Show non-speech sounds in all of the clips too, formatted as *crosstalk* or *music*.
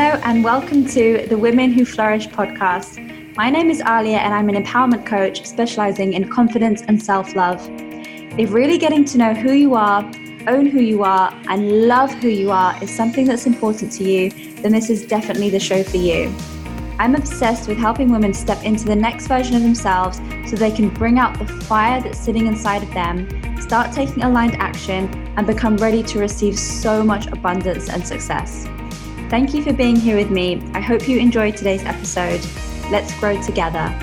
Hello, and welcome to the Women Who Flourish podcast. My name is Alia, and I'm an empowerment coach specializing in confidence and self love. If really getting to know who you are, own who you are, and love who you are is something that's important to you, then this is definitely the show for you. I'm obsessed with helping women step into the next version of themselves so they can bring out the fire that's sitting inside of them, start taking aligned action, and become ready to receive so much abundance and success. Thank you for being here with me. I hope you enjoyed today's episode. Let's grow together.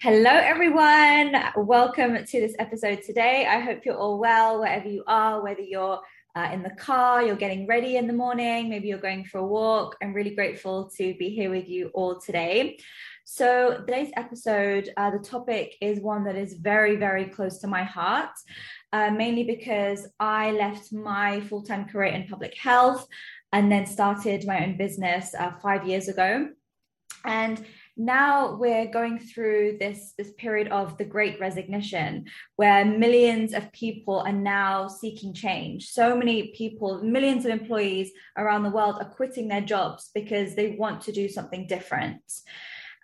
Hello, everyone. Welcome to this episode today. I hope you're all well, wherever you are, whether you're uh, in the car, you're getting ready in the morning, maybe you're going for a walk. I'm really grateful to be here with you all today. So, today's episode, uh, the topic is one that is very, very close to my heart, uh, mainly because I left my full time career in public health and then started my own business uh, five years ago. And now we're going through this this period of the great resignation where millions of people are now seeking change so many people millions of employees around the world are quitting their jobs because they want to do something different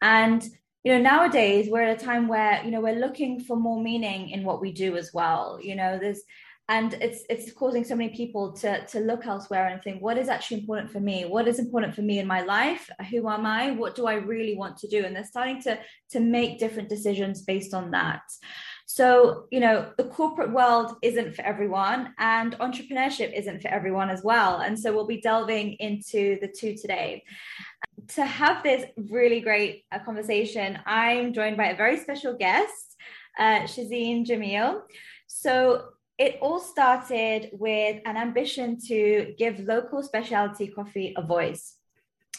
and you know nowadays we're at a time where you know we're looking for more meaning in what we do as well you know there's and it's it's causing so many people to to look elsewhere and think what is actually important for me? What is important for me in my life? Who am i? What do i really want to do? And they're starting to to make different decisions based on that. So you know the corporate world isn't for everyone and entrepreneurship isn't for everyone as well. And so we'll be delving into the two today to have this really great uh, conversation, I'm joined by a very special guest, uh, Shehzeen Jamil. So it all started with an ambition to give local specialty coffee a voice.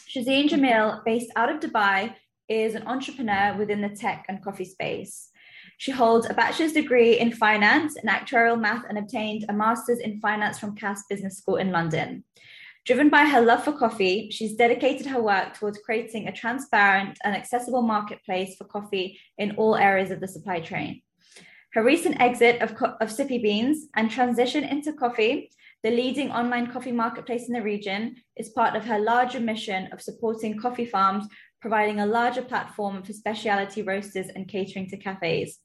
Shehzeen Jamil, based out of Dubai, is an entrepreneur within the tech and coffee space. She holds a bachelor's degree in finance and actuarial math and obtained a master's in finance from Cass Business School in London. Driven by her love for COFE, she's dedicated her work towards creating a transparent and accessible marketplace for coffee in all areas of the supply chain. Her recent exit of, of Sippybeans and transition into coffee, the leading online coffee marketplace in the region, is part of her larger mission of supporting coffee farms, providing a larger platform for specialty roasters and catering to cafes.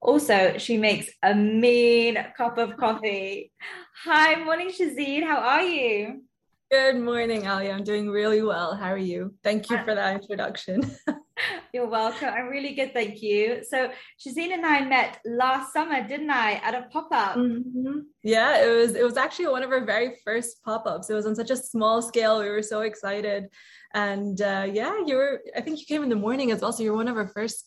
Also, she makes a mean cup of coffee. Hi, morning, Shehzeen. How are you? Good morning, Ali. I'm doing really well. How are you? Thank you for that introduction. *laughs* You're welcome. I'm really good, thank you. So Shehzeen and I met last summer, didn't I, at a pop-up? Mm-hmm. Yeah, it was it was actually one of our very first pop-ups. It was on such a small scale. We were so excited. And uh, yeah, you were I think you came in the morning as well. So you're one of our first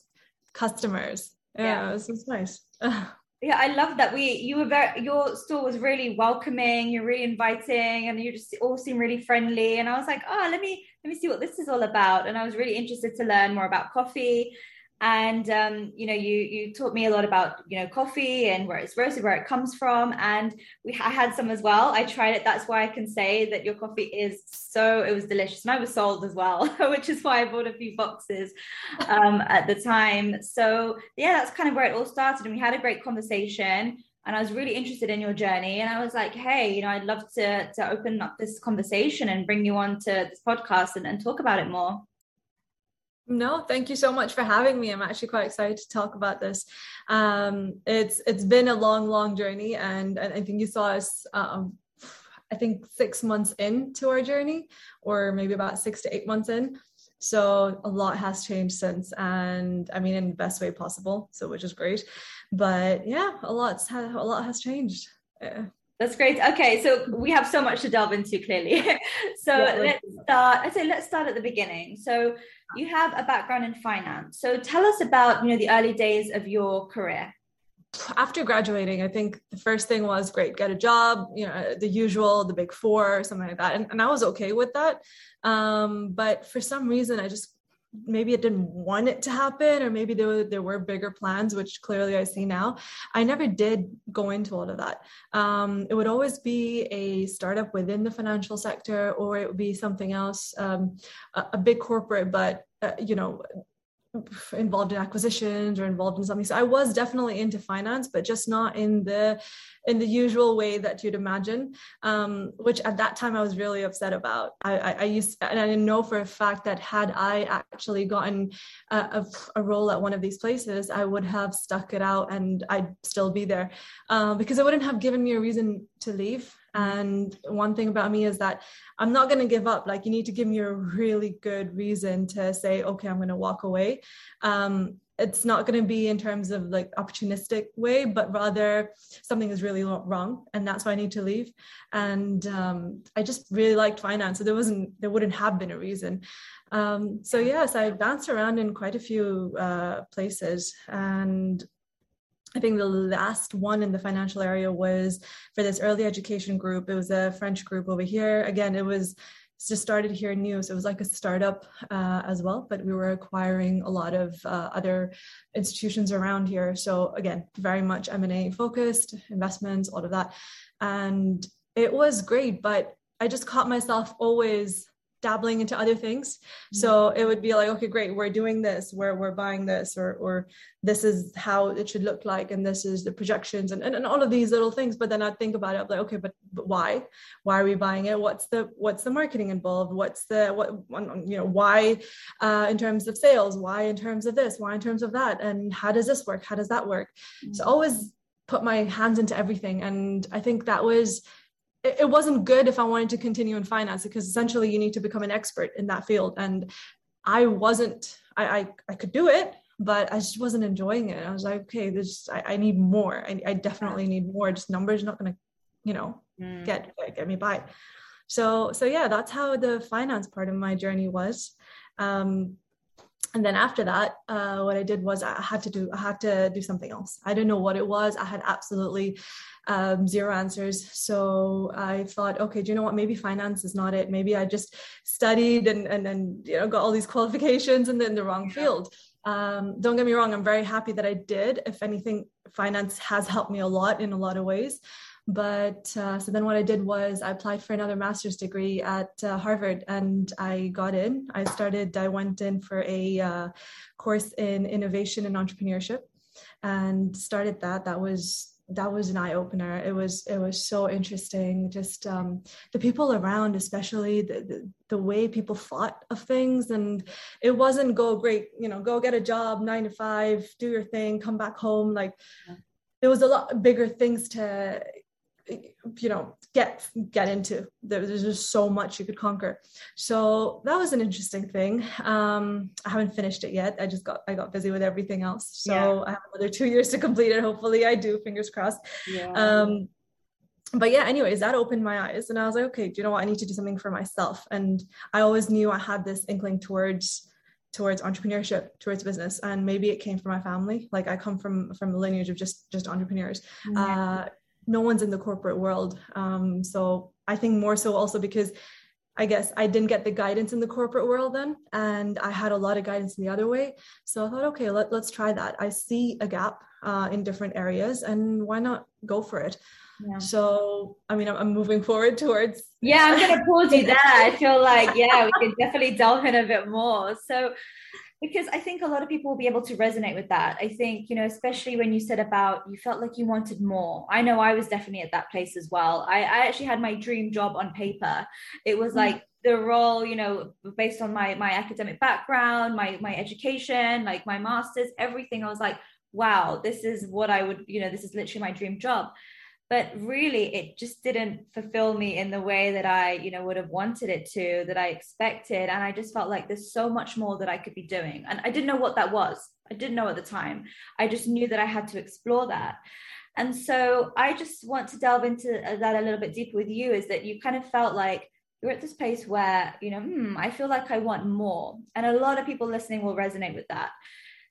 customers. Yeah, yeah. it was, it was nice. *laughs* yeah i love that we you were very your store was really welcoming you're really inviting and you just all seem really friendly. And i was like oh let me let me see what this is all about. And i was really interested to learn more about coffee and um, you know you you taught me a lot about you know coffee and where it's roasted where it comes from. And we I had some as well. I tried it. That's why I can say that your coffee is so it was delicious. And I was sold as well *laughs* which is why I bought a few boxes um, at the time. So yeah that's kind of where it all started. And we had a great conversation. And I was really interested in your journey. And I was like hey you know I'd love to to open up this conversation and bring you on to this podcast and, and talk about it more no, thank you so much for having me. I'm actually quite excited to talk about this. Um, it's it's been a long, long journey, and, and I think you saw us. Um, I think six months into our journey, or maybe about six to eight months in. So a lot has changed since, and I mean in the best way possible. So which is great, but yeah, a lot's a lot has changed. Yeah. That's great. Okay, so we have so much to delve into clearly. *laughs* so yeah, let's start. I say let's start at the beginning. So you have a background in finance. So tell us about you know the early days of your career. After graduating, I think the first thing was great, get a job, you know, the usual, the big four, something like that. And, and I was okay with that. Um, but for some reason, I just maybe it didn't want it to happen or maybe there were, there were bigger plans which clearly i see now. I never did go into all of that. Um, it would always be a startup within the financial sector or it would be something else um, a, a, big corporate but uh, you know involved in acquisitions or involved in something. So I was definitely into finance, but just not in the in the usual way that you'd imagine. Um, which at that time I was really upset about. I, I, I used and I didn't know for a fact that had I actually gotten a, a, a, role at one of these places, I would have stuck it out and I'd still be there uh, because it wouldn't have given me a reason to leave. And one thing about me is that I'm not going to give up. Like, you need to give me a really good reason to say, okay, I'm going to walk away. Um, it's not going to be in terms of like opportunistic way but rather something is really wrong and that's why i need to leave and um, i just really liked finance so there wasn't there wouldn't have been a reason um, so yes i bounced around in quite a few uh, places and I think the last one in the financial area was for this early education group. It was a French group over here. Again, it was just started here new, so it was like a startup uh, as well. But we were acquiring a lot of uh, other institutions around here. So again, very much M and A focused, investments, all of that, and it was great. But I just caught myself always dabbling into other things. Mm-hmm. So it would be like, okay, great, we're doing this, we're, we're buying this, or, or this is how it should look like, and this is the projections and, and, and all of these little things. But then I'd think about it, I'm like, okay, but, but why? Why are we buying it? What's the what's the marketing involved? What's the what you know, why uh, in terms of sales, why in terms of this, why in terms of that? And how does this work? How does that work? Mm-hmm. So always put my hands into everything. And I think that was it wasn't good if I wanted to continue in finance because essentially you need to become an expert in that field. And I wasn't, I, I, I could do it, but I just wasn't enjoying it. I was like, okay, this, I, I need more. I, I definitely need more. Just numbers not going to, you know, mm. get, get me by. So, so yeah, that's how the finance part of my journey was. Um, and then after that, uh, what I did was I had to do I had to do something else. I didn't know what it was. I had absolutely um, zero answers. So I thought, okay, do you know what? Maybe finance is not it. Maybe I just studied and and then you know got all these qualifications and then the wrong field. Um, don't get me wrong. I'm very happy that I did. If anything, finance has helped me a lot in a lot of ways. But uh, so then what I did was I applied for another master's degree at uh, Harvard and I got in. I started, I went in for a uh, course in innovation and entrepreneurship and started that. That was that was an eye opener. It was it was so interesting. Just um, the people around, especially the, the, the way people thought of things, and it wasn't go great, you know, go get a job, nine to five, do your thing, come back home. Like there was a lot bigger things to you know get get into there's just so much you could conquer. So that was an interesting thing. Um i haven't finished it yet. I just got i got busy with everything else. So yeah. i have another two years to complete it. Hopefully i do fingers crossed. Yeah. um but yeah anyways that opened my eyes and i was like okay do you know what? I need to do something for myself. And i always knew i had this inkling towards towards entrepreneurship towards business. And maybe it came from my family. Like i come from from a lineage of just just entrepreneurs. Yeah. uh no one's in the corporate world. Um, so I think more so also because I guess I didn't get the guidance in the corporate world then, and I had a lot of guidance in the other way. So I thought, okay, let, let's try that. I see a gap uh, in different areas, and why not go for it? Yeah. So, I mean, I'm, I'm, moving *laughs* forward towards. Yeah, I'm going to pause you *laughs* there. I feel like, yeah, we can definitely delve in a bit more. So, because I think a lot of people will be able to resonate with that. I think, you know, especially when you said about you felt like you wanted more. I know I was definitely at that place as well. I, I actually had my dream job on paper. It was mm. like the role, you know, based on my my academic background, my my education, like my masters, everything. I was like, wow, this is what I would, you know, this is literally my dream job but really it just didn't fulfill me in the way that i you know would have wanted it to that i expected. And i just felt like there's so much more that i could be doing. And i didn't know what that was. I didn't know at the time. I just knew that i had to explore that. And so i just want to delve into that a little bit deeper with you is that you kind of felt like you're at this place where you know hmm, i feel like i want more. And a lot of people listening will resonate with that.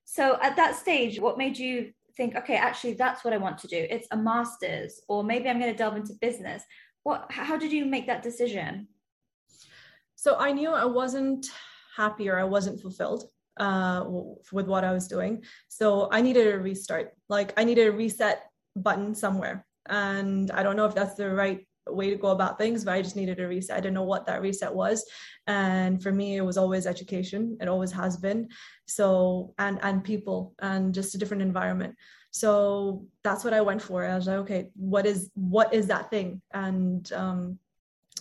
So at that stage what made you think, okay, actually, that's what I want to do. It's a master's, or maybe I'm going to delve into business. What? How did you make that decision? So I knew I wasn't happy or I wasn't fulfilled uh, with what I was doing. So I needed a restart. Like I needed a reset button somewhere, and I don't know if that's the right way to go about things, but I just needed a reset. I didn't know what that reset was. And for me, it was always education. It always has been. So, and, and people and just a different environment. So that's what I went for. I was like, okay, what is, what is that thing? And, um,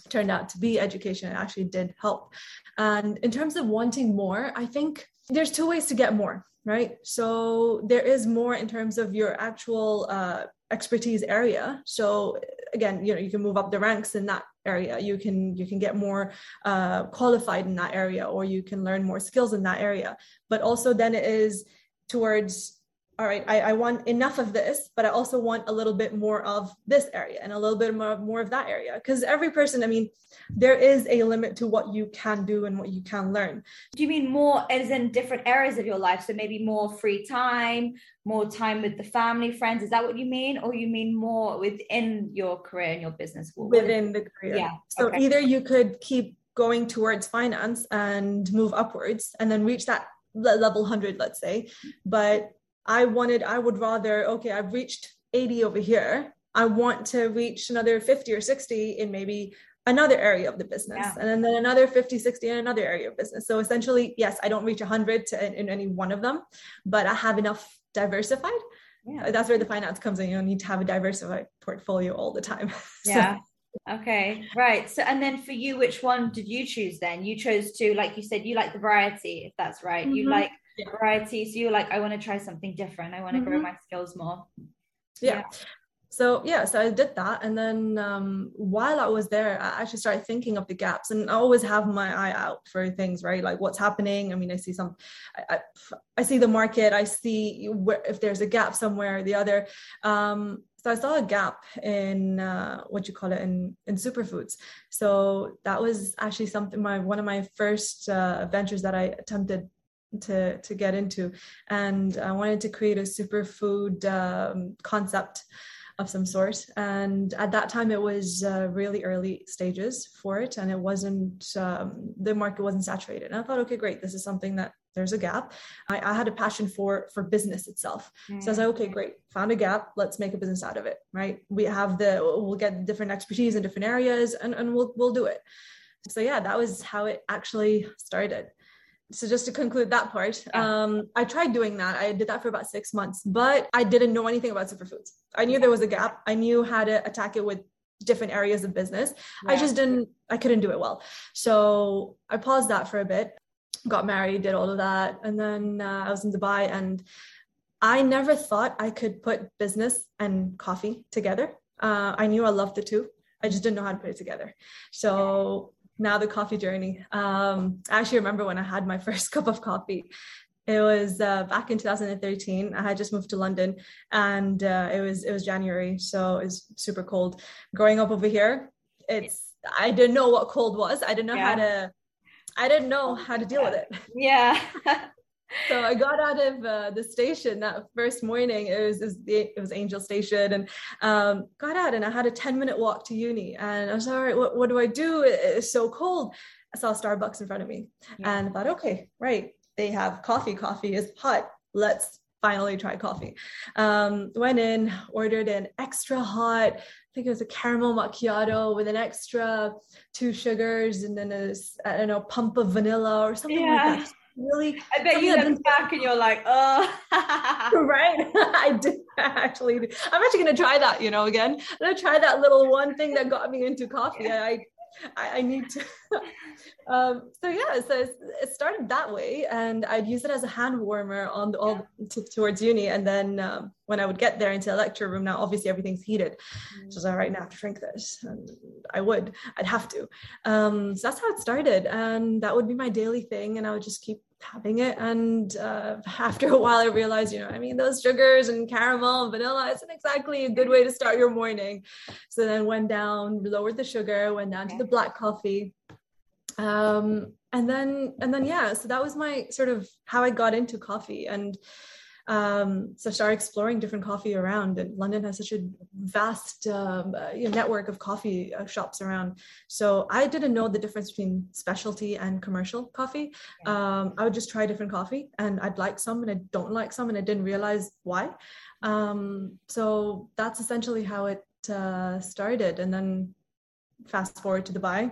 turned out to be education. It actually did help. And in terms of wanting more, I think there's two ways to get more right so there is more in terms of your actual uh, expertise area so again you know you can move up the ranks in that area. You can you can get more uh, qualified in that area or you can learn more skills in that area. But also then it is towards all right, I, I, want enough of this, but I also want a little bit more of this area and a little bit more, more of that area. Because every person, I mean, there is a limit to what you can do and what you can learn. Do you mean more as in different areas of your life? So maybe more free time, more time with the family, friends. Is that what you mean? Or you mean more within your career and your business? Within the career. Yeah. So okay. either you could keep going towards finance and move upwards and then reach that level 100 let's say but I wanted, I would rather, okay, I've reached 80 over here. I want to reach another 50 or 60 in maybe another area of the business yeah. and then another 50 60 in another area of business so essentially yes i don't reach 100 to, in, in any one of them but i have enough diversified yeah. that's where the finance comes in you don't need to have a diversified portfolio all the time *laughs* yeah so. okay right so and then for you which one did you choose then you chose to like you said you like the variety if that's right mm-hmm. you like yeah. variety. So you're like, I want to try something different. I want to mm-hmm. grow my skills more. Yeah. yeah. So yeah, so I did that, and then um, while I was there, I actually started thinking of the gaps, and I always have my eye out for things, right? Like what's happening. I mean, I see some, I, I, I see the market, I see where, if there's a gap somewhere or the other. Um, so I saw a gap in uh, what you call it in in superfoods. So that was actually something my one of my first uh, ventures that I attempted to to get into. And i wanted to create a superfood um, concept of some sort. And at that time it was uh, really early stages for it and it wasn't um, the market wasn't saturated. And i thought okay great this is something that there's a gap. I, I had a passion for for business itself. Mm-hmm. so i was like okay great found a gap let's make a business out of it right? We have the we'll get different expertise in different areas and, and we'll we'll do it. So yeah that was how it actually started so just to conclude that part um, i tried doing that. I did that for about six months but i didn't know anything about superfoods. I knew there was a gap. I knew how to attack it with different areas of business. Yeah. i just didn't i couldn't do it well. So i paused that for a bit got married did all of that and then uh, i was in dubai and i never thought i could put business and coffee together. Uh, i knew i loved the two. I just didn't know how to put it together. So now the coffee journey. Um, I actually remember when I had my *laughs* first cup of coffee. It was uh, back in 2013. I had just moved to London, and uh, it was it was January, so it was super cold. Growing up over here, it's I didn't know what cold was. I didn't know yeah. how to I didn't know how to deal with it. Yeah. *laughs* so I got out of uh, the station that first morning. It was, it was Angel Station, and um, got out, and I had a ten minute walk to uni. And I was all right. What, what do I do? It's so cold. I saw Starbucks in front of me, yeah. and I thought, okay, right. They have coffee. Coffee is hot. Let's finally try coffee. Um, went in, ordered an extra hot. I think it was a caramel macchiato with an extra two sugars and then a I don't know pump of vanilla or something yeah. like that really I bet you look back and you're like, oh *laughs* right. *laughs* I did actually I'm actually gonna try that, you know, again. I'm gonna try that little one thing that got me into coffee. Yeah. I I, I need to. *laughs* um, so yeah, so it started that way, and I'd use it as a hand warmer on the, all to, towards uni, and then um, when I would get there into the lecture room, now obviously everything's heated, mm-hmm. so I was all right now I have to drink this, and I would, I'd have to. Um, so that's how it started, and that would be my daily thing, and I would just keep having it. And uh, *laughs* after a while i realized you know i mean those sugars and caramel and vanilla isn't exactly a good way to start your morning. So then went down lowered the sugar went down to the black coffee. Um, and then and then yeah so that was my sort of how i got into coffee. And um, so start exploring different coffee around, and London has such a vast um, uh, you know, network of coffee uh, shops around. So I didn't know the difference between specialty and commercial coffee. Um, I would just try different coffee, and I'd like some, and I don't like some, and I didn't realize why. Um, so that's essentially how it uh, started, and then fast forward to Dubai.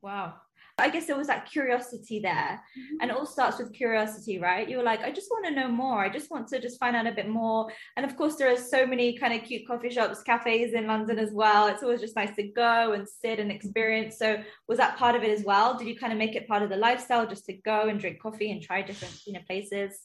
Wow. I guess there was that curiosity there. Mm-hmm. And it all starts with curiosity, right? You were like, I just want to know more. I just want to just find out a bit more. And of course, there are so many kind of cute coffee shops, cafes in London as well. It's always just nice to go and sit and experience. So was that part of it as well? Did you kind of make it part of the lifestyle just to go and drink coffee and try different, you know, places?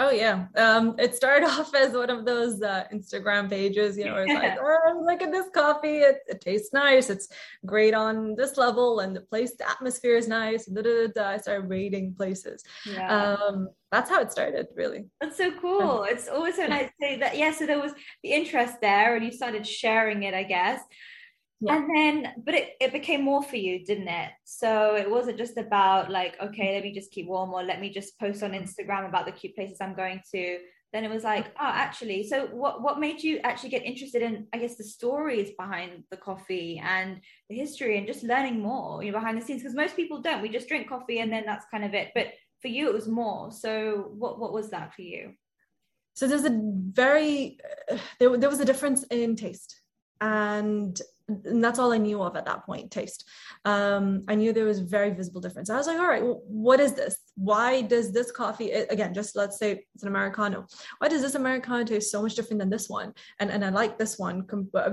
Oh yeah. Um, it started *laughs* off as one of those uh, Instagram pages, you know, it's like, oh, look at this coffee. It, it, tastes nice. It's great on this level and the place, the atmosphere is nice. Da, da, da, I started rating places. Yeah. Um, that's how it started really. That's so cool. It's always so nice to say that. Yeah. So there was the interest there and you started sharing it, I guess. Yeah. And then, but it, it became more for you, didn't it? So it wasn't just about like, okay, let me just keep warm or let me just post on Instagram about the cute places I'm going to. Then it was like, oh, actually, so what what made you actually get interested in, I guess, the stories behind the coffee and the history and just learning more, you know, behind the scenes? Because most people don't. We just drink coffee and then that's kind of it. But for you, it was more. So what what was that for you? So there's a very uh, there, there was a difference in taste and and that's all I knew of at that point, taste. Um, I knew there was a very visible difference. I was like, all right, well, what is this? Why does this coffee, again, just let's say it's an Americano. Why does this Americano taste so much different than this one? And, and I like this one, uh,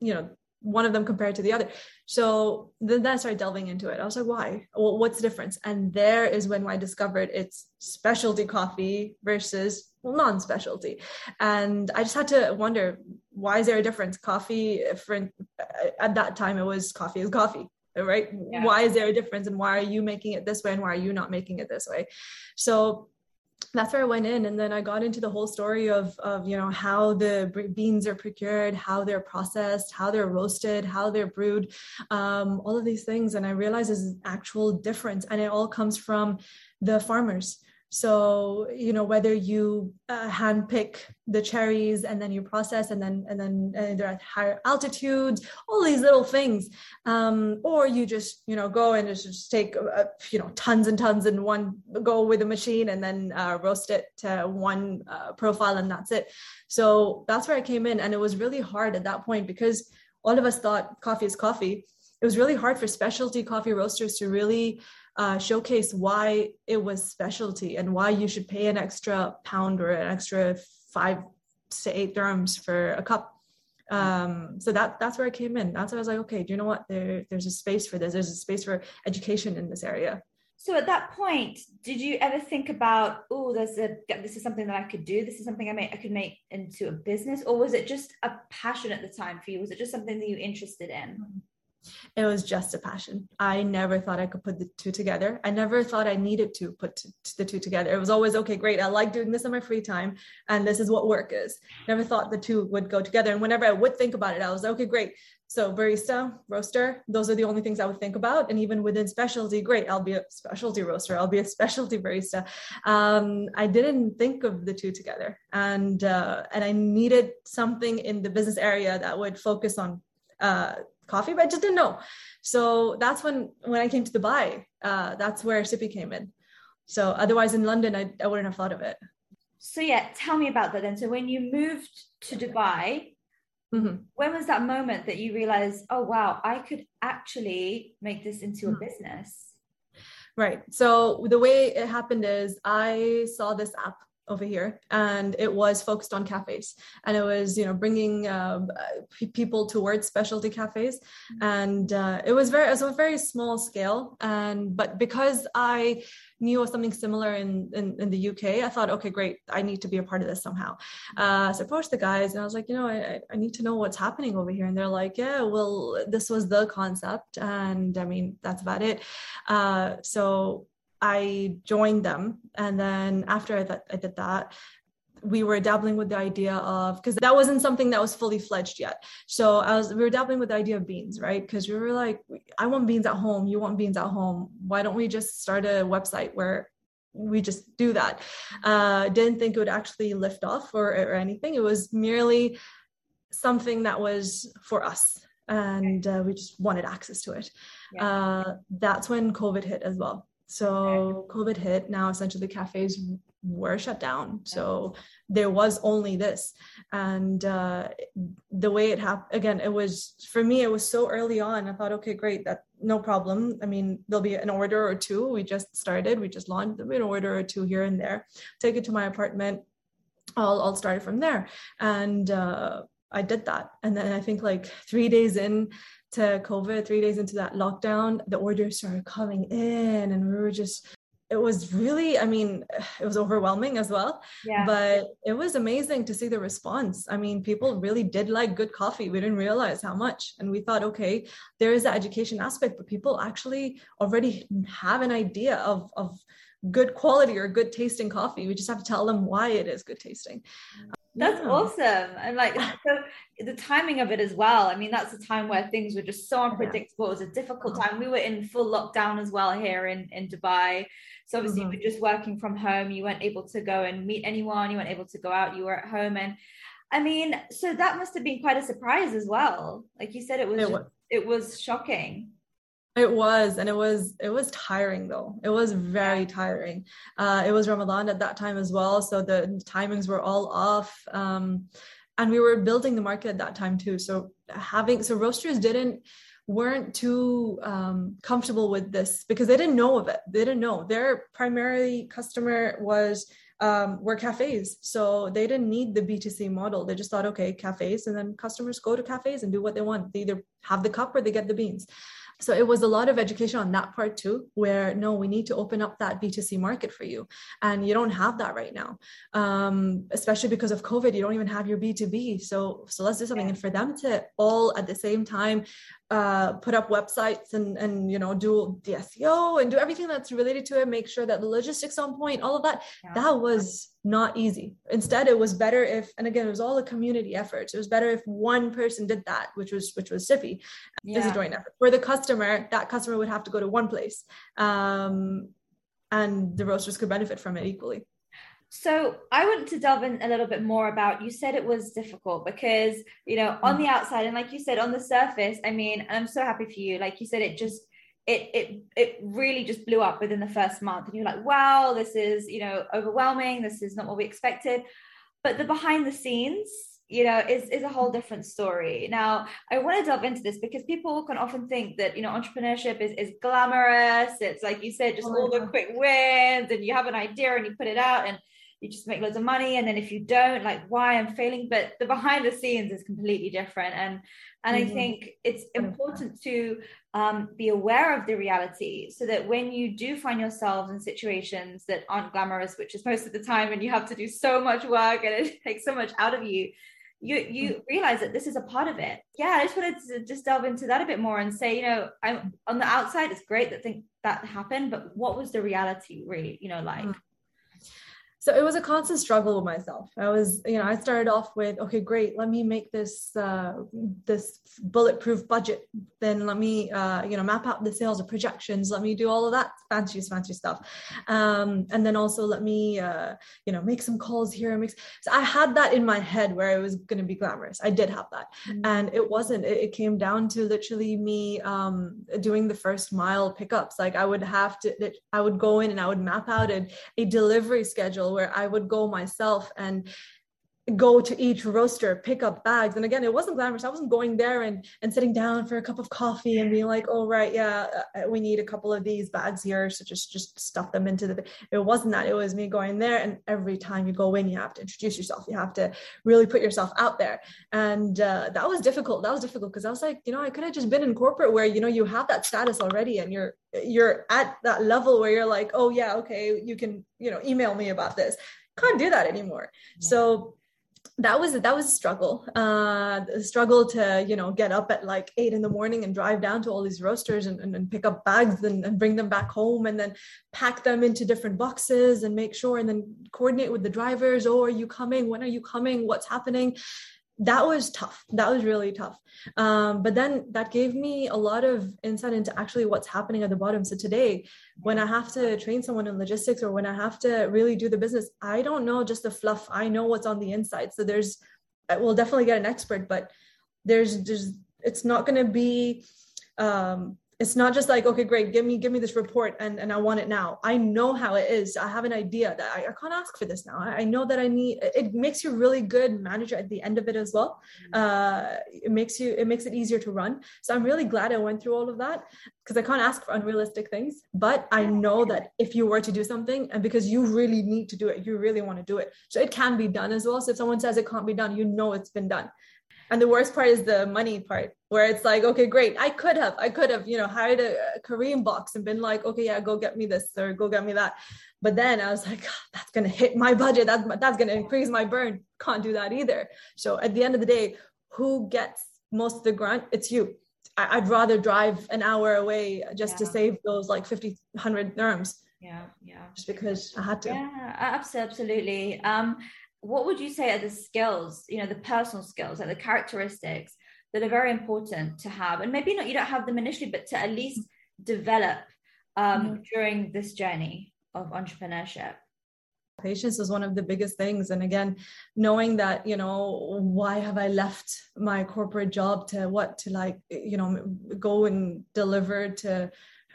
you know, one of them compared to the other. So then I started delving into it. I was like, why? Well, what's the difference? And there is when I discovered it's specialty coffee versus non-specialty. And I just had to wonder, why is there a difference? Coffee, for, at that time, it was coffee is coffee right yeah. why is there a difference and why are you making it this way and why are you not making it this way so that's where I went in, and then I got into the whole story of of you know how the beans are procured, how they're processed, how they're roasted, how they're brewed, um, all of these things, and I realized there's an actual difference, and it all comes from the farmers. So you know whether you uh, hand pick the cherries and then you process and then and then uh, they're at higher altitudes, all these little things, um, or you just you know go and just take uh, you know tons and tons in one go with a machine and then uh, roast it to one uh, profile and that's it. So that's where I came in, and it was really hard at that point because all of us thought coffee is coffee. It was really hard for specialty coffee roasters to really uh, showcase why it was specialty and why you should pay an extra pound or an extra five to eight dirhams for a cup. Um, so that that's where I came in. That's why I was like, okay, do you know what? There, there's a space for this. There's a space for education in this area. So at that point, did you ever think about, oh, there's a this is something that I could do. This is something I may I could make into a business, or was it just a passion at the time for you? Was it just something that you interested in? It was just a passion. I never thought I could put the two together. I never thought I needed to put t- the two together. It was always okay, great. I like doing this in my free time, and this is what work is. Never thought the two would go together. And whenever I would think about it, I was like, okay, great. So barista, roaster, those are the only things I would think about. And even within specialty, great, I'll be a specialty roaster. I'll be a specialty barista. Um, I didn't think of the two together, and uh, and I needed something in the business area that would focus on uh, coffee, but I just didn't know. So that's when when I came to Dubai, uh, that's where Sippy came in. So otherwise in London, I, I wouldn't have thought of it. So yeah, tell me about that then. So when you moved to Dubai, mm-hmm. when was that moment that you realized, oh wow, I could actually make this into mm-hmm. a business? Right. So the way it happened is I saw this app over here and it was focused on cafes. And it was you know bringing uh, p- people towards specialty cafes. Mm-hmm. and uh, it was very it was a very small scale. And but because i knew of something similar in, in, in the uk i thought okay great i need to be a part of this somehow. Uh, so i approached the guys and i was like you know I, I need to know what's happening over here. And they're like yeah well this was the concept and i mean that's about it. Uh, so I joined them. And then after I, th- I did that, we were dabbling with the idea of because that wasn't something that was fully fledged yet. So I was we were dabbling with the idea of beans, right? Because we were like, I want beans at home, you want beans at home. Why don't we just start a website where we just do that? Uh, didn't think it would actually lift off or, or anything. It was merely something that was for us, and uh, we just wanted access to it. Yeah. Uh, that's when COVID hit as well. So COVID hit. Now essentially cafes were shut down. So there was only this. And uh, the way it happened, again, it was for me, it was so early on. I thought, okay, great, that no problem. I mean, there'll be an order or two. We just started, we just launched an order or two here and there. Take it to my apartment. I'll, I'll start it from there. And uh, I did that. And then I think like three days in to COVID, three days into that lockdown, the orders started coming in and we were just it was really i mean *sighs* it was overwhelming as well yeah. but it was amazing to see the response. I mean people really did like good coffee. We didn't realize how much and we thought okay there is the education aspect but people actually already have an idea of of good quality or good tasting coffee. We just have to tell them why it is good tasting mm. That's yeah. awesome. And like so the timing of it as well. I mean, that's a time where things were just so unpredictable. It was a difficult time. We were in full lockdown as well here in, in Dubai. So obviously mm-hmm. you were just working from home. You weren't able to go and meet anyone. You weren't able to go out. You were at home. And I mean, so that must have been quite a surprise as well. Like you said, it was, it was, it was shocking. It was, and it was it was tiring though. It was very tiring. Uh, it was Ramadan at that time as well, so the timings were all off. Um, and we were building the market at that time too. So having so roasters didn't weren't too um, comfortable with this because they didn't know of it. They didn't know their primary customer was um, were cafes. So they didn't need the B2C model. They just thought, okay, cafes, and then customers go to cafes and do what they want. They either have the cup or they get the beans so it was a lot of education on that part too where no we need to open up that b2c market for you and you don't have that right now um, especially because of covid you don't even have your b2b so so let's do something yeah. and for them to all at the same time uh, put up websites and and you know do the SEO and do everything that's related to it. Make sure that the logistics on point, all of that. Yeah. That was not easy. Instead, it was better if, and again, it was all a community effort. It was better if one person did that, which was which was Sippy. Yeah. It's a joint effort. For the customer, that customer would have to go to one place, um, and the roasters could benefit from it equally. So I want to delve in a little bit more about you said it was difficult because you know on mm. the outside and like you said on the surface I mean I'm so happy for you like you said it just it it it really just blew up within the first month. And you're like wow this is you know overwhelming. This is not what we expected. But the behind the scenes you know is is a whole different story. Now i want to delve into this because people can often think that you know entrepreneurship is is glamorous. It's like you said just oh all the quick wins and you have an idea and you put it out and you just make loads of money and then if you don't like why i'm failing? But the behind the scenes is completely different and and mm-hmm. i think it's important to um, be aware of the reality so that when you do find yourselves in situations that aren't glamorous which is most of the time and you have to do so much work and it *laughs* takes so much out of you you you mm. realize that this is a part of it. Yeah i just wanted to just delve into that a bit more and say you know i'm on the outside it's great that think that happened but what was the reality really you know like? Mm so it was a constant struggle with myself. I was you know i started off with okay great let me make this uh, this bulletproof budget. Then let me uh, you know map out the sales or projections. Let me do all of that fancy fancy stuff. Um, and then also let me uh, you know make some calls here and make so i had that in my head where it was going to be glamorous. I did have that. Mm-hmm. and it wasn't it, it, came down to literally me um, doing the first mile pickups. Like i would have to i would go in and i would map out a, a delivery schedule where I would go myself and go to each roaster, pick up bags. And again, it wasn't glamorous. I wasn't going there and, and sitting down for a cup of coffee and being like, oh, right, yeah, uh, we need a couple of these bags here. So just, just stuff them into the, it wasn't that. It was me going there. And every time you go in, you have to introduce yourself. You have to really put yourself out there. And uh, that was difficult. That was difficult because I was like, you know, I could have just been in corporate where, you know, you have that status already and you're, you're at that level where you're like, oh yeah, okay, you can, you know, email me about this. Can't do that anymore. Yeah. So that was that was a struggle uh a struggle to you know get up at like eight in the morning and drive down to all these roasters and, and, and pick up bags and, and, bring them back home and then pack them into different boxes and make sure and then coordinate with the drivers oh are you coming? When are you coming? What's happening that was tough. That was really tough. Um, but then that gave me a lot of insight into actually what's happening at the bottom. So today when i have to train someone in logistics or when i have to really do the business i don't know just the fluff. I know what's on the inside. So there's we'll definitely get an expert but there's just it's not going to be um, it's not just like okay great give me give me this report and and i want it now. I know how it is. I have an idea that i, I can't ask for this now. I, I, know that i need it makes you really good manager at the end of it as well. Mm-hmm. uh it makes you it makes it easier to run. So i'm really glad i went through all of that because i can't ask for unrealistic things but i know that if you were to do something and because you really need to do it you really want to do it. So it can be done as well. So if someone says it can't be done you know it's been done. And the worst part is the money part where it's like okay great. I could have i could have you know hired a, a korean box and been like okay yeah go get me this or go get me that. But then i was like oh, that's going to hit my budget. That's that's going to increase my burn. Can't do that either. So at the end of the day who gets most of the grunt? It's you. I, would rather drive an hour away just yeah. to save those like 50 100 dirhams. Yeah yeah. Just because i had to. Yeah absolutely. Um what would you say are the skills, you know, the personal skills, like the characteristics that are very important to have? And maybe not you don't have them initially, but to at least develop um, mm-hmm. during this journey of entrepreneurship patience is one of the biggest things and again knowing that you know why have i left my corporate job to what to like you know go and deliver to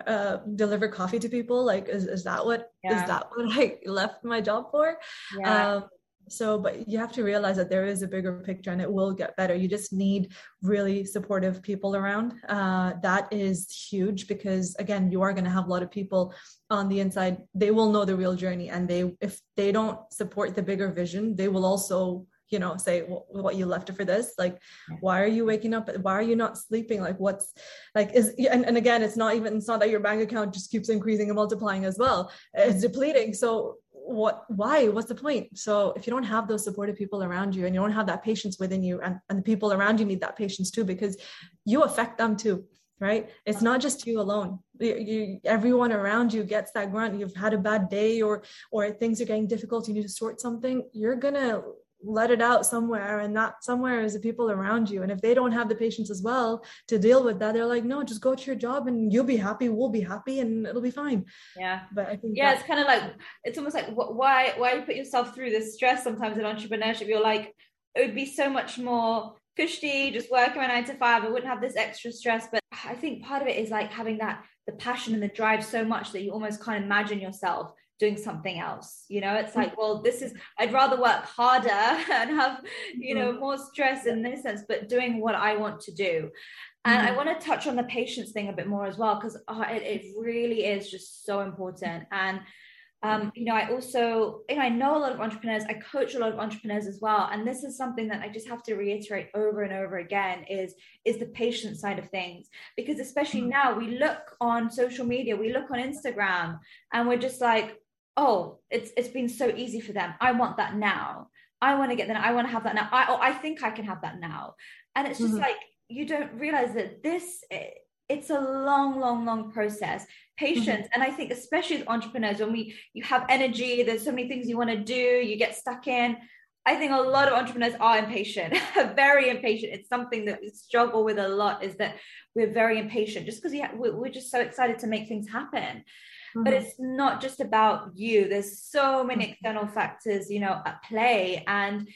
uh, deliver coffee to people like is, is that what yeah. is that what *laughs* i left my job for yeah. um, so but you have to realize that there is a bigger picture and it will get better. You just need really supportive people around. Uh, that is huge because again you are going to have a lot of people on the inside. They will know the real journey and they if they don't support the bigger vision they will also you know say well, what you left it for this? Like why are you waking up? Why are you not sleeping? Like what's like is and, and again it's not even it's not that your bank account just keeps increasing and multiplying as well. It's depleting. So what why what's the point? So if you don't have those supportive people around you and you don't have that patience within you and, and the people around you need that patience too because you affect them too right? It's not just you alone. You, you, everyone around you gets that grunt. You've had a bad day or or things are getting difficult you need to sort something. You're gonna let it out somewhere and that somewhere is the people around you. And if they don't have the patience as well to deal with that they're like no just go to your job and you'll be happy we'll be happy and it'll be fine. Yeah. But i think yeah it's kind of like it's almost like why why you put yourself through this stress sometimes in entrepreneurship? You're like it would be so much more cushy just working a nine to five i wouldn't have this extra stress. But i think part of it is like having that the passion and the drive so much that you almost can't imagine yourself doing something else you know it's like well this is i'd rather work harder *laughs* and have you know mm-hmm. more stress in this sense but doing what i want to do and mm-hmm. I want to touch on the patience thing a bit more as well, because oh, it, it, really is just so important. And, um, you know, I also, you know, I know a lot of entrepreneurs, I coach a lot of entrepreneurs as well. And this is something that I just have to reiterate over and over again is, is the patient side of things. Because especially mm-hmm. now we look on social media, we look on Instagram and we're just like, oh, it's it's been so easy for them. I want that now. I want to get that. I want to have that now. I oh, I think I can have that now. And it's just mm-hmm. like you don't realize that this it's a long, long, long process. Patience, mm-hmm. and I think especially as entrepreneurs, when we you have energy, there's so many things you want to do, you get stuck in. I think a lot of entrepreneurs are impatient, *laughs* very impatient. It's something that we struggle with a lot. Is that we're very impatient, just because we're just so excited to make things happen mm-hmm. but it's not just about you there's so many mm-hmm. external factors you know at play and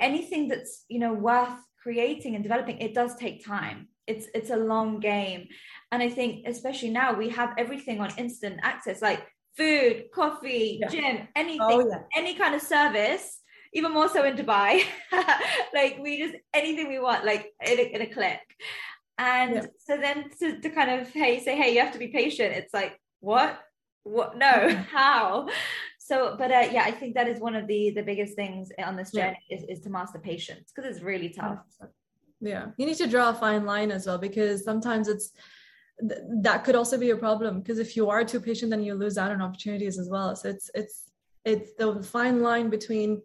anything that's you know worth creating and developing it does take time it's it's a long game and i think especially now we have everything on instant access like food coffee yeah. gym anything oh, yeah. any kind of service even more so in dubai *laughs* like we just anything we want like in a, in a click and yeah. so then to, to kind of hey say hey you have to be patient it's like what what no *laughs* how? So but uh, yeah i think that is one of the the biggest things on this journey yeah. is, is to master patience because it's really tough. yeah you need to draw a fine line as well because sometimes it's th- that could also be a problem because if you are too patient then you lose out on opportunities as well. So it's it's it's the fine line between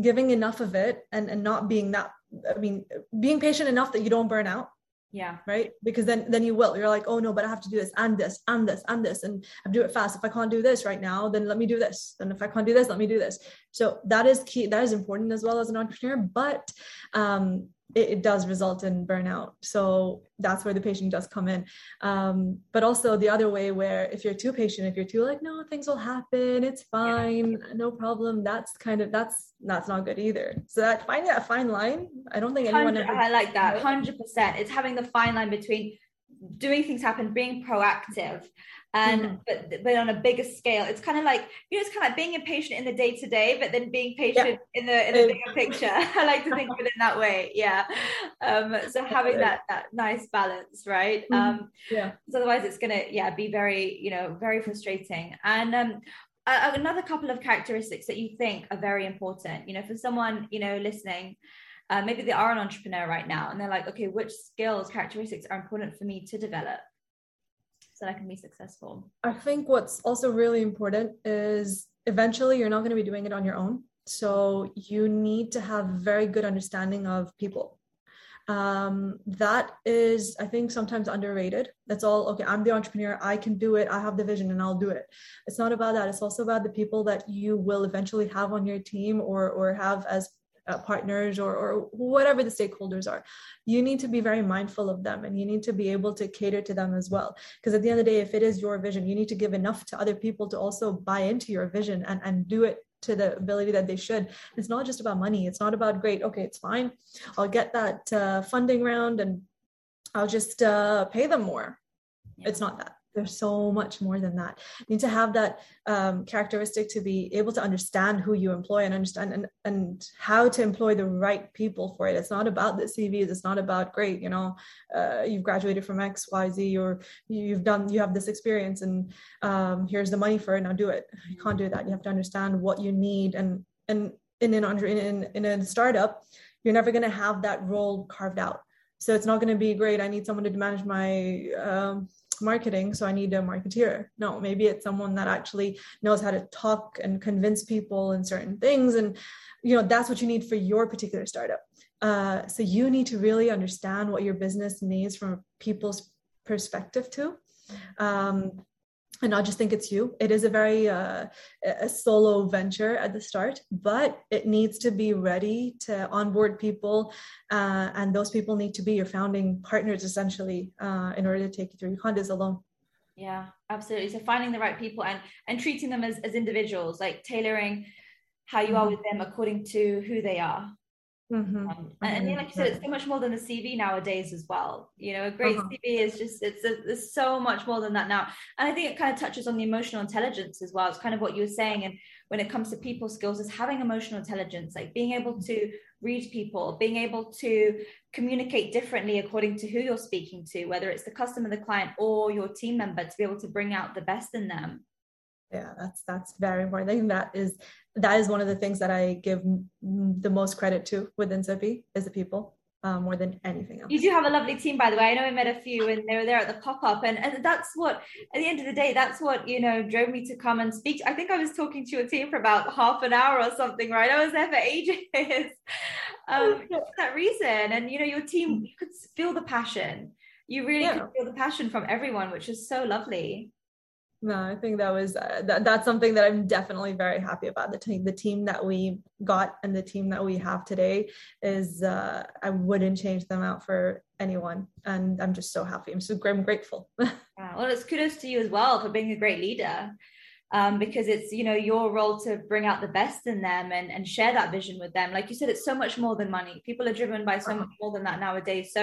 giving enough of it and and not being that i mean being patient enough that you don't burn out yeah. Right? Because then then you will. You're like oh no but i have to do this and this and this and this and i do it fast. If i can't do this right now then let me do this. And if i can't do this let me do this. So that is key. That is important as well as an entrepreneur. But um it, it, does result in burnout. So that's where the patient does come in. Um, but also the other way, where if you're too patient, if you're too like, no, things will happen, it's fine, yeah. no problem. That's kind of that's that's not good either. So that finding that fine line, I don't think anyone. Ever- I like that. Hundred percent. It's having the fine line between doing things happen, being proactive and mm-hmm. but but on a bigger scale. It's kind of like you know it's kind of like being impatient in the day to day but then being patient yeah. in the in the bigger picture. *laughs* I like to think of it in that way yeah. Um so having that that nice balance right? Mm-hmm. um yeah. otherwise it's gonna yeah be very you know very frustrating. And um another couple of characteristics that you think are very important you know for someone you know listening uh, maybe they are an entrepreneur right now and they're like okay which skills characteristics are important for me to develop so that I can be successful? I think what's also really important is eventually you're not going to be doing it on your own. So you need to have very good understanding of people. Um, that is, I think, sometimes underrated. That's all. Okay, I'm the entrepreneur. I can do it. I have the vision, and I'll do it. It's not about that. It's also about the people that you will eventually have on your team, or or have as uh, partners or, or whatever the stakeholders are you need to be very mindful of them and you need to be able to cater to them as well. Because at the end of the day if it is your vision you need to give enough to other people to also buy into your vision and, and do it to the ability that they should. It's not just about money. It's not about great okay it's fine. I'll get that uh, funding round and i'll just uh, pay them more. Yeah. it's not that there's so much more than that. You need to have that um, characteristic to be able to understand who you employ and understand and, and how to employ the right people for it. It's not about the cvs it's not about great you know uh, you've graduated from x y z or you've done you have this experience and um, here's the money for it. Now do it. You can't do that. You have to understand what you need. And and in an in, in, in a startup you're never going to have that role carved out. So it's not going to be great i need someone to manage my um, marketing, so I need a marketeer. No, maybe it's someone that actually knows how to talk and convince people in certain things. And, you know, that's what you need for your particular startup. Uh, so you need to really understand what your business needs from people's perspective too. Um, and not just think it's you. It is a very uh, a solo venture at the start, but it needs to be ready to onboard people, uh, and those people need to be your founding partners essentially uh, in order to take you through. You can't do this alone. Yeah, absolutely. So finding the right people and and treating them as as individuals, like tailoring how you are mm-hmm. with them according to who they are. Mm-hmm. Um, and, and, like you said, it's so much more than a CV nowadays as well. You know, a great uh-huh. CV is just it's a, there's so much more than that now. And I think it kind of touches on the emotional intelligence as well. It's kind of what you were saying. And when it comes to people skills, is having emotional intelligence, like being able to read people, being able to communicate differently according to who you're speaking to, whether it's the customer, the client, or your team member, to be able to bring out the best in them yeah that's that's very important i think that is that is one of the things that i give the most credit to within Sippy is the people um, more than anything else. You do have a lovely team, by the way. I know we met a few and they were there at the pop up, and, and that's what, at the end of the day, that's what you know drove me to come and speak. I think I was talking to your team for about half an hour or something, right? I was there for *laughs* ages, um, for that reason. And you know, your team, you could feel the passion. You really yeah. could feel the passion from everyone, which is so lovely no i think that was uh, that, that's something that i'm definitely very happy about. The team the team that we got and the team that we have today is uh, i wouldn't change them out for anyone. And i'm just so happy. I'm so i'm grateful. *laughs* Yeah, well it's kudos to you as well for being a great leader. Um, because it's you know your role to bring out the best in them and, and share that vision with them. Like you said it's so much more than money. People are driven by so much more than that nowadays. So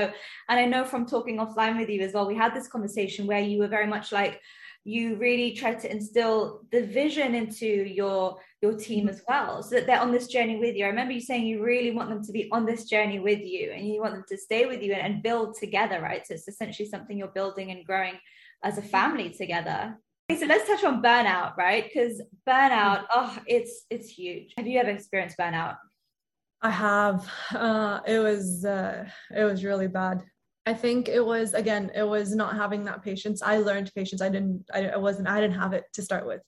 and i know from talking offline with you as well we had this conversation where you were very much like you really try to instill the vision into your your team as well so that they're on this journey with you. I remember you saying you really want them to be on this journey with you and you want them to stay with you and, and build together right? So it's essentially something you're building and growing as a family together. Okay, so let's touch on burnout right? Because burnout oh it's it's huge. Have you ever experienced burnout? I have. Uh it was uh it was really bad I think it was again, it was not having that patience. I learned patience. I didn't, I, wasn't, I didn't have it to start with.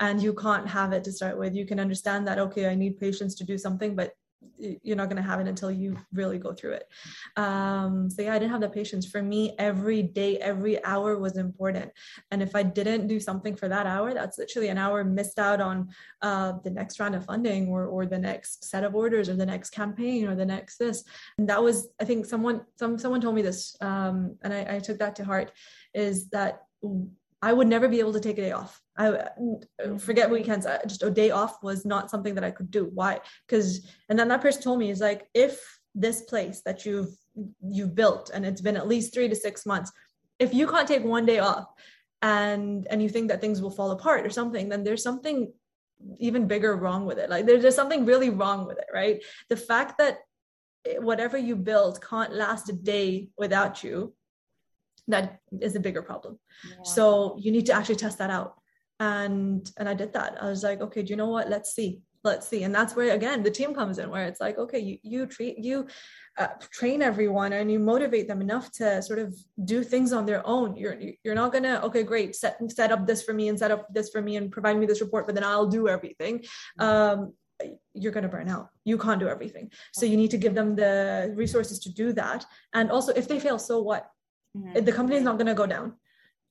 And you can't have it to start with. You can understand that, okay, I need patience to do something, but you're not going to have it until you really go through it. Um, so yeah, I didn't have the patience. For me, every day, every hour was important. And if I didn't do something for that hour, that's literally an hour missed out on uh, the next round of funding or or the next set of orders or the next campaign or the next this. And that was, I think, someone some someone told me this, um, and I, I took that to heart. Is that I would never be able to take a day off. I mm, forget weekends. Just a day off was not something that I could do. Why? Because and then that person told me is like if this place that you've you've built and it's been at least three to six months if you can't take one day off and and you think that things will fall apart or something then there's something even bigger wrong with it like there's just something really wrong with it right the fact that whatever you build can't last a day without you that is a bigger problem yeah. so you need to actually test that out and and i did that. I was like okay do you know what? Let's see. Let's see. And that's where again the team comes in where it's like okay you you treat you uh, train everyone and you motivate them enough to sort of do things on their own. You're you're not gonna okay great set set up this for me and set up this for me and provide me this report but then i'll do everything. Um, you're going to burn out. You can't do everything. So you need to give them the resources to do that. And also if they fail so what? Mm-hmm. the company is not going to go down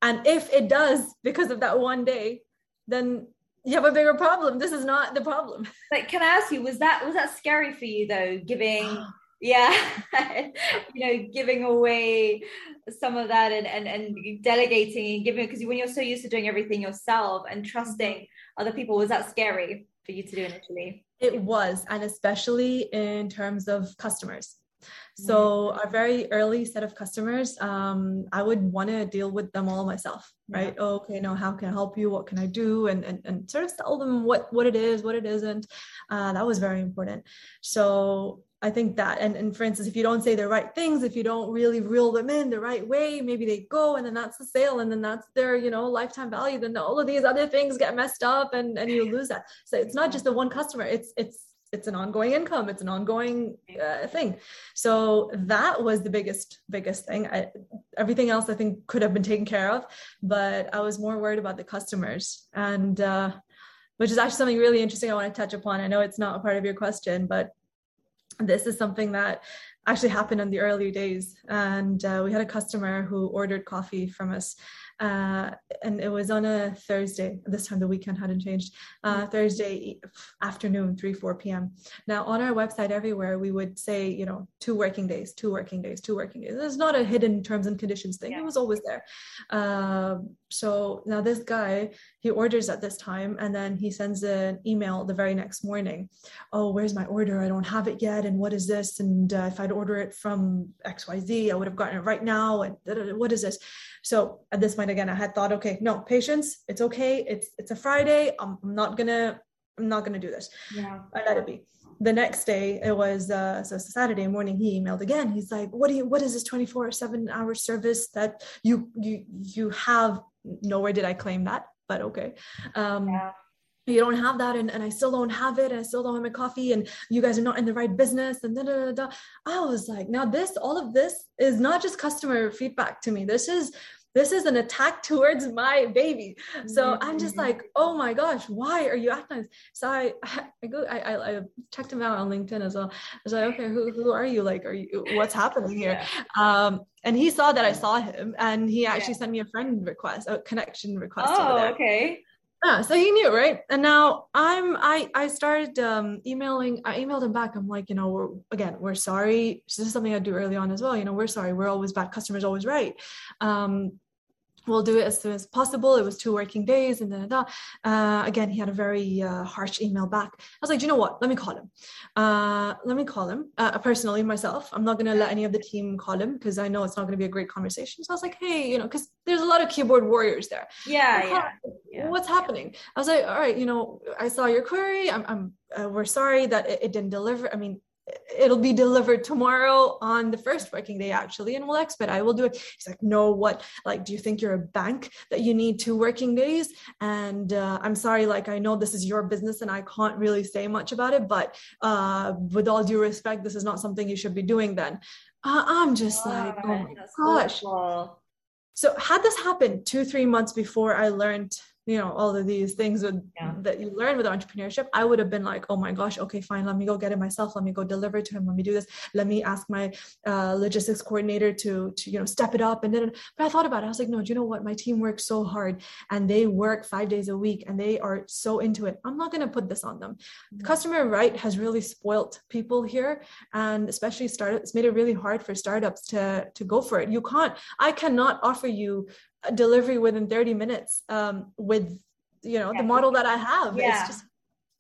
and if it does because of that one day then you have a bigger problem. This is not the problem. *laughs* But can I ask you, was that was that scary for you though, giving *gasps* yeah, *laughs* you know, giving away some of that and and, and delegating and giving because when you're so used to doing everything yourself and trusting mm-hmm. other people, was that scary for you to do initially? It was, and especially in terms of customers. So our very early set of customers, um, I would want to deal with them all myself, right? Yeah. Oh, okay, now how can I help you? What can I do? And, and and sort of tell them what what it is, what it isn't. Uh, that was very important. So I think that, and, and for instance, if you don't say the right things, if you don't really reel them in the right way, maybe they go and then that's the sale and then that's their, you know, lifetime value. Then all of these other things get messed up and, and you lose that. So it's not just the one customer, it's, it's, it's an ongoing income. It's an ongoing uh, thing. So that was the biggest, biggest thing. I, everything else I think could have been taken care of, but I was more worried about the customers and, uh, which is actually something really interesting I want to touch upon. I know it's not a part of your question, but this is something that actually happened in the early days. And uh, we had a customer who ordered coffee from us uh, and it was on a Thursday. This time the weekend hadn't changed. Uh, mm-hmm. Thursday afternoon, 3, 4 p.m. Now, on our website, everywhere, we would say, you know, two working days, two working days, two working days. It's not a hidden terms and conditions thing. Yeah. It was always there. Uh, so now this guy, he orders at this time and then he sends an email the very next morning. Oh, where's my order? I don't have it yet. And what is this? And uh, if I'd order it from XYZ, I would have gotten it right now. And what is this? So at this point, again, I had thought, okay, no, patience. It's okay. It's it's a Friday. I'm, I'm not gonna I'm not gonna do this. Yeah. I let it be. The next day, it was uh, so Saturday morning. He emailed again. He's like, "What do you? What is this 24 seven hour service that you you you have?" Nowhere did I claim that, but okay. Um, yeah you don't have that and, and I still don't have it and I still don't have my coffee and you guys are not in the right business and da, da, da, da. I was like, now this, all of this is not just customer feedback to me. This is this is an attack *laughs* towards my baby. So mm-hmm. I'm just like, oh my gosh, why are you acting? So I, *laughs* I go, I, I, I checked him out on LinkedIn as well. I was like, okay, who, who are you? Like, are you, what's happening here? Yeah. Um, and he saw that I saw him and he actually yeah. sent me a friend request, a connection request. Oh, okay. Yeah, so he knew, right? And now I'm I I started um, emailing. I emailed him back. I'm like, you know, we're again, we're sorry. This is something I do early on as well. You know, we're sorry. We're always bad. Customers always right. Um, we'll do it as soon as possible. It was two working days, and then uh, again, he had a very uh, harsh email back. I was like, you know what? Let me call him. Uh, let me call him uh, personally myself. I'm not going to let any of the team call him because I know it's not going to be a great conversation. So I was like, hey, you know, because there's a lot of keyboard warriors there. Yeah, yeah, yeah, What's happening? I was like, all right, you know, I saw your query. I'm, I'm uh, we're sorry that it, it didn't deliver. I mean, it'll be delivered tomorrow on the first working day actually and we'll expedite we'll do it. He's like no what? Like do you think you're a bank that you need two working days? And uh, i'm sorry like i know this is your business and i can't really say much about it but uh, with all due respect this is not something you should be doing then. Uh, i'm just like oh my gosh. cool. so had this happened two three months before i learned you know all of these things with, yeah. that you learn with entrepreneurship i would have been like oh my gosh okay fine let me go get it myself. Let me go deliver it to him. Let me do this. Let me ask my uh, logistics coordinator to to you know step it up. And then but i thought about it. I was like no do you know what? My team works so hard and they work five days a week and they are so into it. I'm not going to put this on them. Mm-hmm. customer right has really spoilt people here and especially startups it's made it really hard for startups to to go for it. You can't i cannot offer you delivery within 30 minutes um, with you know yeah. the model that i have. Yeah. it's just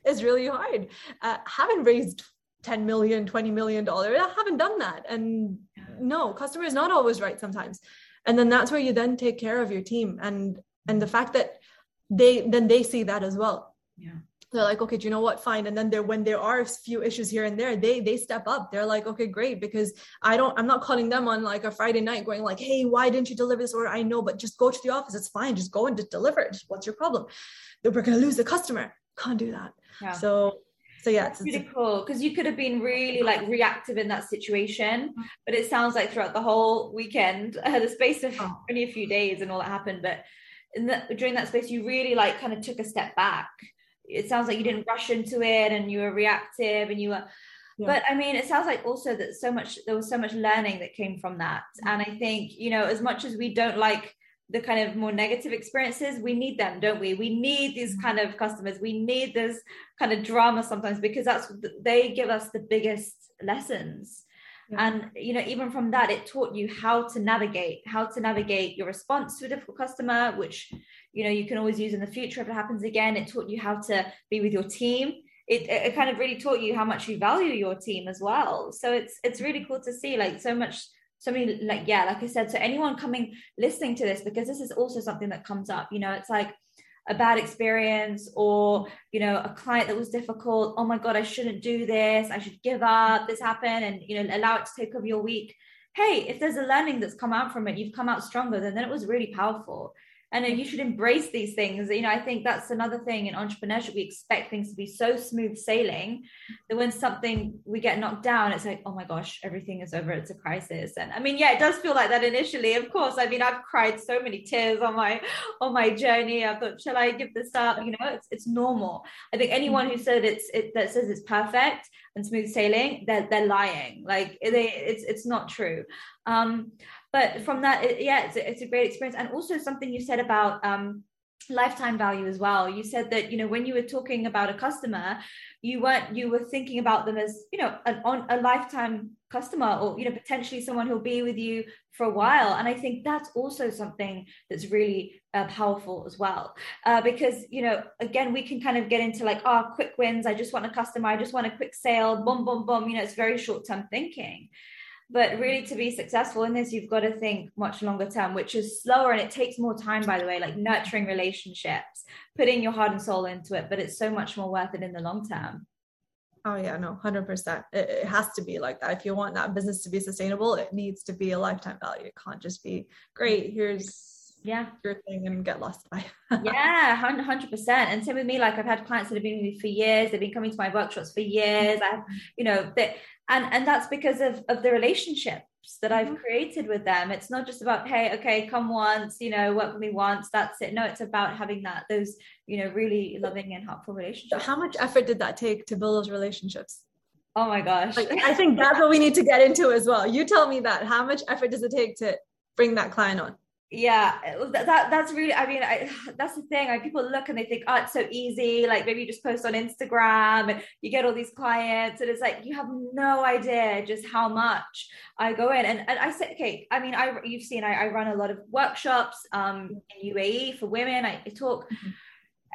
it's really hard. Uh, haven't raised 10 million 20 million dollars. I haven't done that. And no customer is not always right sometimes. And then that's where you then take care of your team. And and the fact that they then they see that as well. Yeah they're like okay do you know what? Fine. And then there when there are a few issues here and there they they step up. They're like okay great. Because i don't i'm not calling them on like a friday night going like hey why didn't you deliver this order? I know but just go to the office. It's fine. Just go and just deliver it. What's your problem? That we're going to lose the customer. Can't do that. Yeah. so so yeah it's really cool. Because you could have been really like reactive in that situation mm-hmm. but it sounds like throughout the whole weekend uh, *laughs* the space of oh. only a few days and all that happened but in the, during that space you really like kind of took a step back it sounds like you didn't rush into it and you were reactive and you were yeah. but i mean it sounds like also that so much there was so much learning that came from that mm-hmm. and i think you know as much as we don't like the kind of more negative experiences we need them don't we we need these mm-hmm. kind of customers we need this kind of drama sometimes because that's they give us the biggest lessons and you know even from that it taught you how to navigate how to navigate your response to a difficult customer which you know you can always use in the future if it happens again. It taught you how to be with your team. It, it kind of really taught you how much you value your team as well. So it's it's really cool to see like so much so many like yeah like i said so anyone coming listening to this because this is also something that comes up you know it's like a bad experience or you know a client that was difficult. Oh my god i shouldn't do this. I should give up. This happened and you know allow it to take over your week. Hey if there's a learning that's come out from it you've come out stronger then, then it was really powerful and you should embrace these things. You know i think that's another thing in entrepreneurship. We expect things to be so smooth sailing that when something we get knocked down it's like oh my gosh everything is over. It's a crisis. And i mean yeah it does feel like that initially of course. I mean i've cried so many tears on my on my journey. I thought shall i give this up? You know it's, it's normal. I think anyone who said it's it, that says it's perfect and smooth sailing they're, they're lying. Like they, it's it's not true. Um but from that it, yeah it's a, it's a great experience. And also something you said about um, lifetime value as well. You said that you know when you were talking about a customer you weren't you were thinking about them as you know an on a lifetime customer or you know potentially someone who'll be with you for a while. And i think that's also something that's really uh, powerful as well. Uh, because you know again we can kind of get into like oh quick wins. I just want a customer. I just want a quick sale. Boom boom boom. You know it's very short term thinking but really, to be successful in this, you've got to think much longer term, which is slower and it takes more time, by the way, like nurturing relationships, putting your heart and soul into it. But it's so much more worth it in the long term. Oh yeah, no, hundred percent. It, has to be like that. If you want that business to be sustainable, it needs to be a lifetime value. It can't just be great. Here's yeah your thing and get lost by. *laughs* yeah, hundred percent. And same with me. Like I've had clients that have been with me for years. They've been coming to my workshops for years. I, have, you know, that and and that's because of of the relationships that I've mm-hmm. created with them. It's not just about, hey, okay, come once, you know, work with me once, that's it. No, it's about having that, those, you know, really loving and helpful relationships. So how much effort did that take to build those relationships? Oh my gosh. Like, I think that's what we need to get into as well. You tell me that. How much effort does it take to bring that client on? Yeah that, that's really i mean I, that's the thing like people look and they think oh it's so easy like maybe you just post on instagram and you get all these clients and it's like you have no idea just how much i go in. And, and i said okay i mean i you've seen I, I run a lot of workshops um in uae for women i, I talk mm-hmm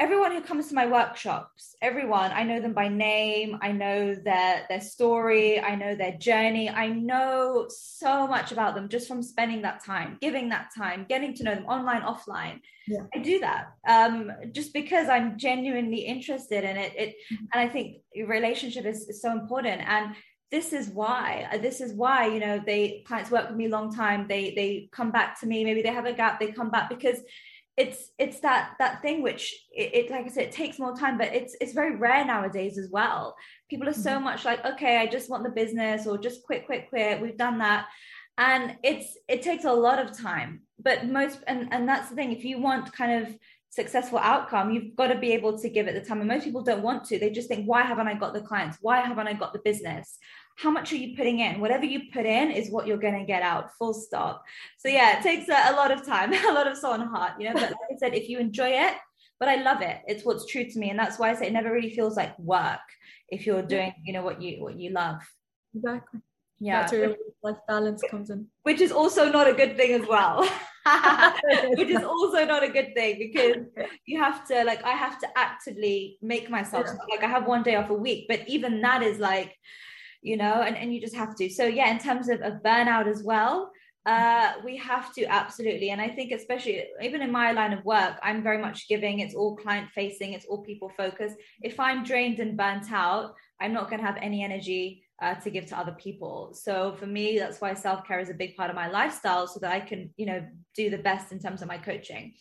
everyone who comes to my workshops everyone i know them by name. I know their their story. I know their journey. I know so much about them just from spending that time giving that time getting to know them online offline. Yeah. i do that um, just because i'm genuinely interested in it. It mm-hmm. and i think relationship is, is so important. And this is why uh, this is why you know they clients work with me a long time. They they come back to me. Maybe they have a gap. They come back because it's it's that that thing which it, it, like i said it takes more time but it's it's very rare nowadays as well. People are so mm-hmm. much like okay i just want the business or just quit quit quit we've done that. And it's it takes a lot of time but most and and that's the thing if you want kind of successful outcome you've got to be able to give it the time and most people don't want to they just think why haven't i got the clients? Why haven't i got the business how much are you putting in? Whatever you put in is what you're going to get out, full stop. So, yeah, it takes a, a lot of time, *laughs* a lot of soul and heart, you know. But like I said, if you enjoy it, but I love it, it's what's true to me. And that's why I say it never really feels like work if you're doing, you know, what you what you love. Exactly. Yeah. That's where life balance comes in. Which is also not a good thing as well. *laughs* which is also not a good thing because you have to like I have to actively make myself yeah. like I have one day off a week, but even that is like you know, and, and you just have to. So yeah, in terms of, of burnout as well, uh, we have to absolutely. And I think, especially even in my line of work, I'm very much giving. It's all client facing, it's all people focused. If I'm drained and burnt out, I'm not going to have any energy uh, to give to other people. So for me, that's why self care is a big part of my lifestyle, so that I can, you know, do the best in terms of my coaching.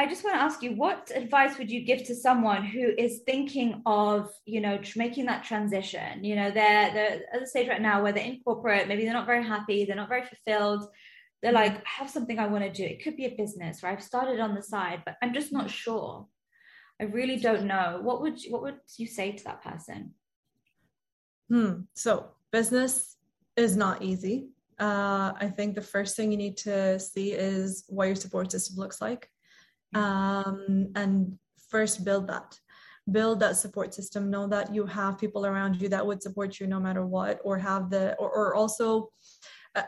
I just want to ask you, what advice would you give to someone who is thinking of, you know, making that transition? You know, they're they're at the stage right now where they're in corporate, maybe they're not very happy, they're not very fulfilled. They're like, I have something I want to do. It could be a business, or I've started on the side, but I'm just not sure. I really don't know. What would what would you say to that person? Hmm. So business is not easy. Uh, I think the first thing you need to see is what your support system looks like um, and first build that. Build that support system. Know that you have people around you that would support you no matter what or have the or, or also uh,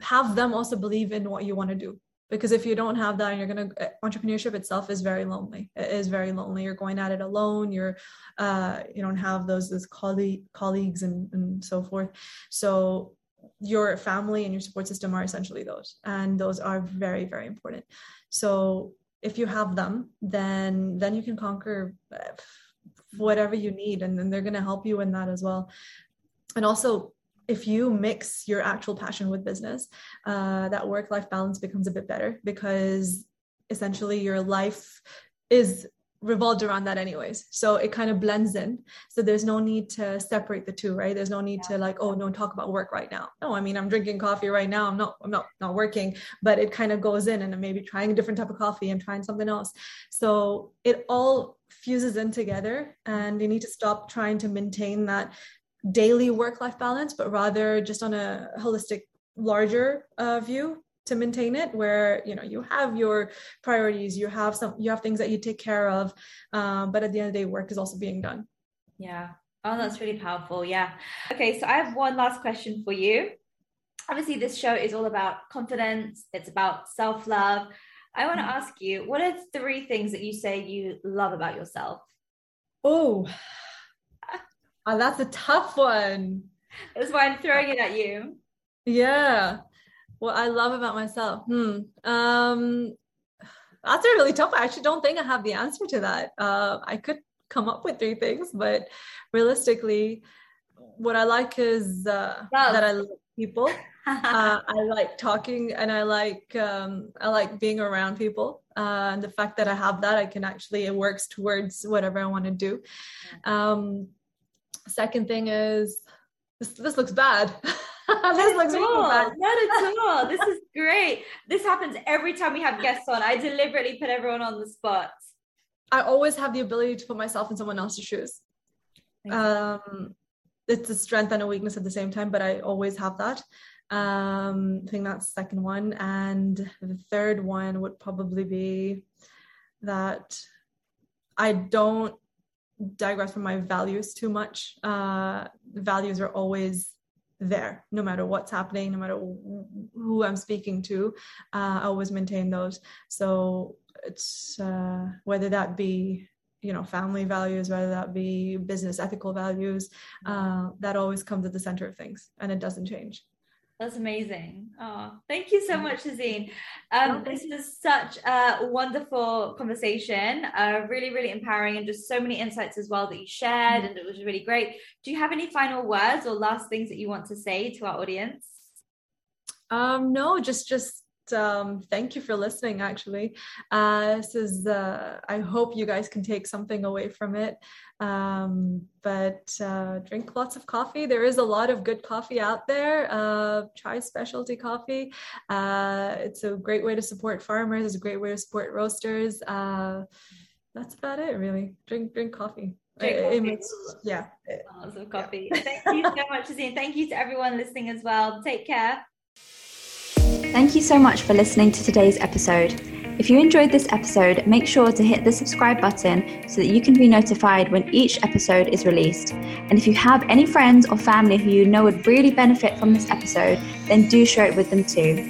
have them also believe in what you want to do. Because if you don't have that and you're going to uh, entrepreneurship itself is very lonely. It is very lonely. You're going at it alone. You're uh, you don't have those those colleague colleagues and, and so forth. So your family and your support system are essentially those. And those are very very important. So if you have them then then you can conquer uh, whatever you need and then they're going to help you in that as well. And also if you mix your actual passion with business uh, that work life balance becomes a bit better because essentially your life is revolved around that anyways. So it kind of blends in. So there's no need to separate the two right? There's no need yeah. to like oh no talk about work right now. No i mean i'm drinking coffee right now. I'm not i'm not not working. But it kind of goes in and i'm maybe trying a different type of coffee and trying something else. So it all fuses in together and you need to stop trying to maintain that daily work life balance but rather just on a holistic larger uh, view to maintain it where you know you have your priorities you have some you have things that you take care of um, but at the end of the day work is also being done. Yeah. Oh that's really powerful. Yeah. Okay so i have one last question for you. Obviously this show is all about confidence. It's about self-love. I want to mm-hmm. ask you what are three things that you say you love about yourself? Oh. Oh *laughs* that's a tough one. That's why i'm throwing it at you. Yeah what I love about myself. Hmm. Um, that's a really tough. I actually don't think I have the answer to that. Uh, I could come up with three things, but realistically, what I like is uh, that I like people. *laughs* uh, I like talking, and I like um, I like being around people. Uh, and the fact that I have that, I can actually it works towards whatever I want to do. Um, second thing is this. This looks bad. *laughs* *laughs* this looks. Bad. Not at all. This is great. This happens every time we have guests on. I deliberately put everyone on the spot. I always have the ability to put myself in someone else's shoes. Um, it's a strength and a weakness at the same time, but I always have that. Um, I think that's the second one. And the third one would probably be that I don't digress from my values too much. Uh, values are always there no matter what's happening no matter who i'm speaking to uh, i always maintain those. So it's uh, whether that be you know family values whether that be business ethical values uh, that always comes at the center of things and it doesn't change that's amazing. Oh, thank you so much, Shehzeen. Um, this was such a wonderful conversation, uh, really, really empowering, and just so many insights as well that you shared, and it was really great. Do you have any final words or last things that you want to say to our audience? Um, no, just just um, thank you for listening. Actually, uh, this is. Uh, I hope you guys can take something away from it. Um, but uh, drink lots of coffee. There is a lot of good coffee out there. Uh, try specialty coffee. Uh, it's a great way to support farmers. It's a great way to support roasters. Uh, that's about it, really. Drink drink coffee. It makes, yeah. Lots of coffee. Yeah. Thank you so much, Shehzeen. Thank you to everyone listening as well. Take care. Thank you so much for listening to today's episode. If you enjoyed this episode, make sure to hit the subscribe button so that you can be notified when each episode is released. And if you have any friends or family who you know would really benefit from this episode, then do share it with them too.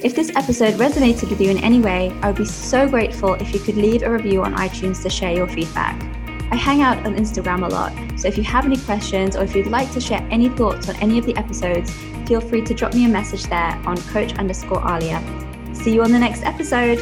If this episode resonated with you in any way, I would be so grateful if you could leave a review on iTunes to share your feedback. I hang out on Instagram a lot, so if you have any questions or if you'd like to share any thoughts on any of the episodes, feel free to drop me a message there on coach underscore Alia. See you on the next episode.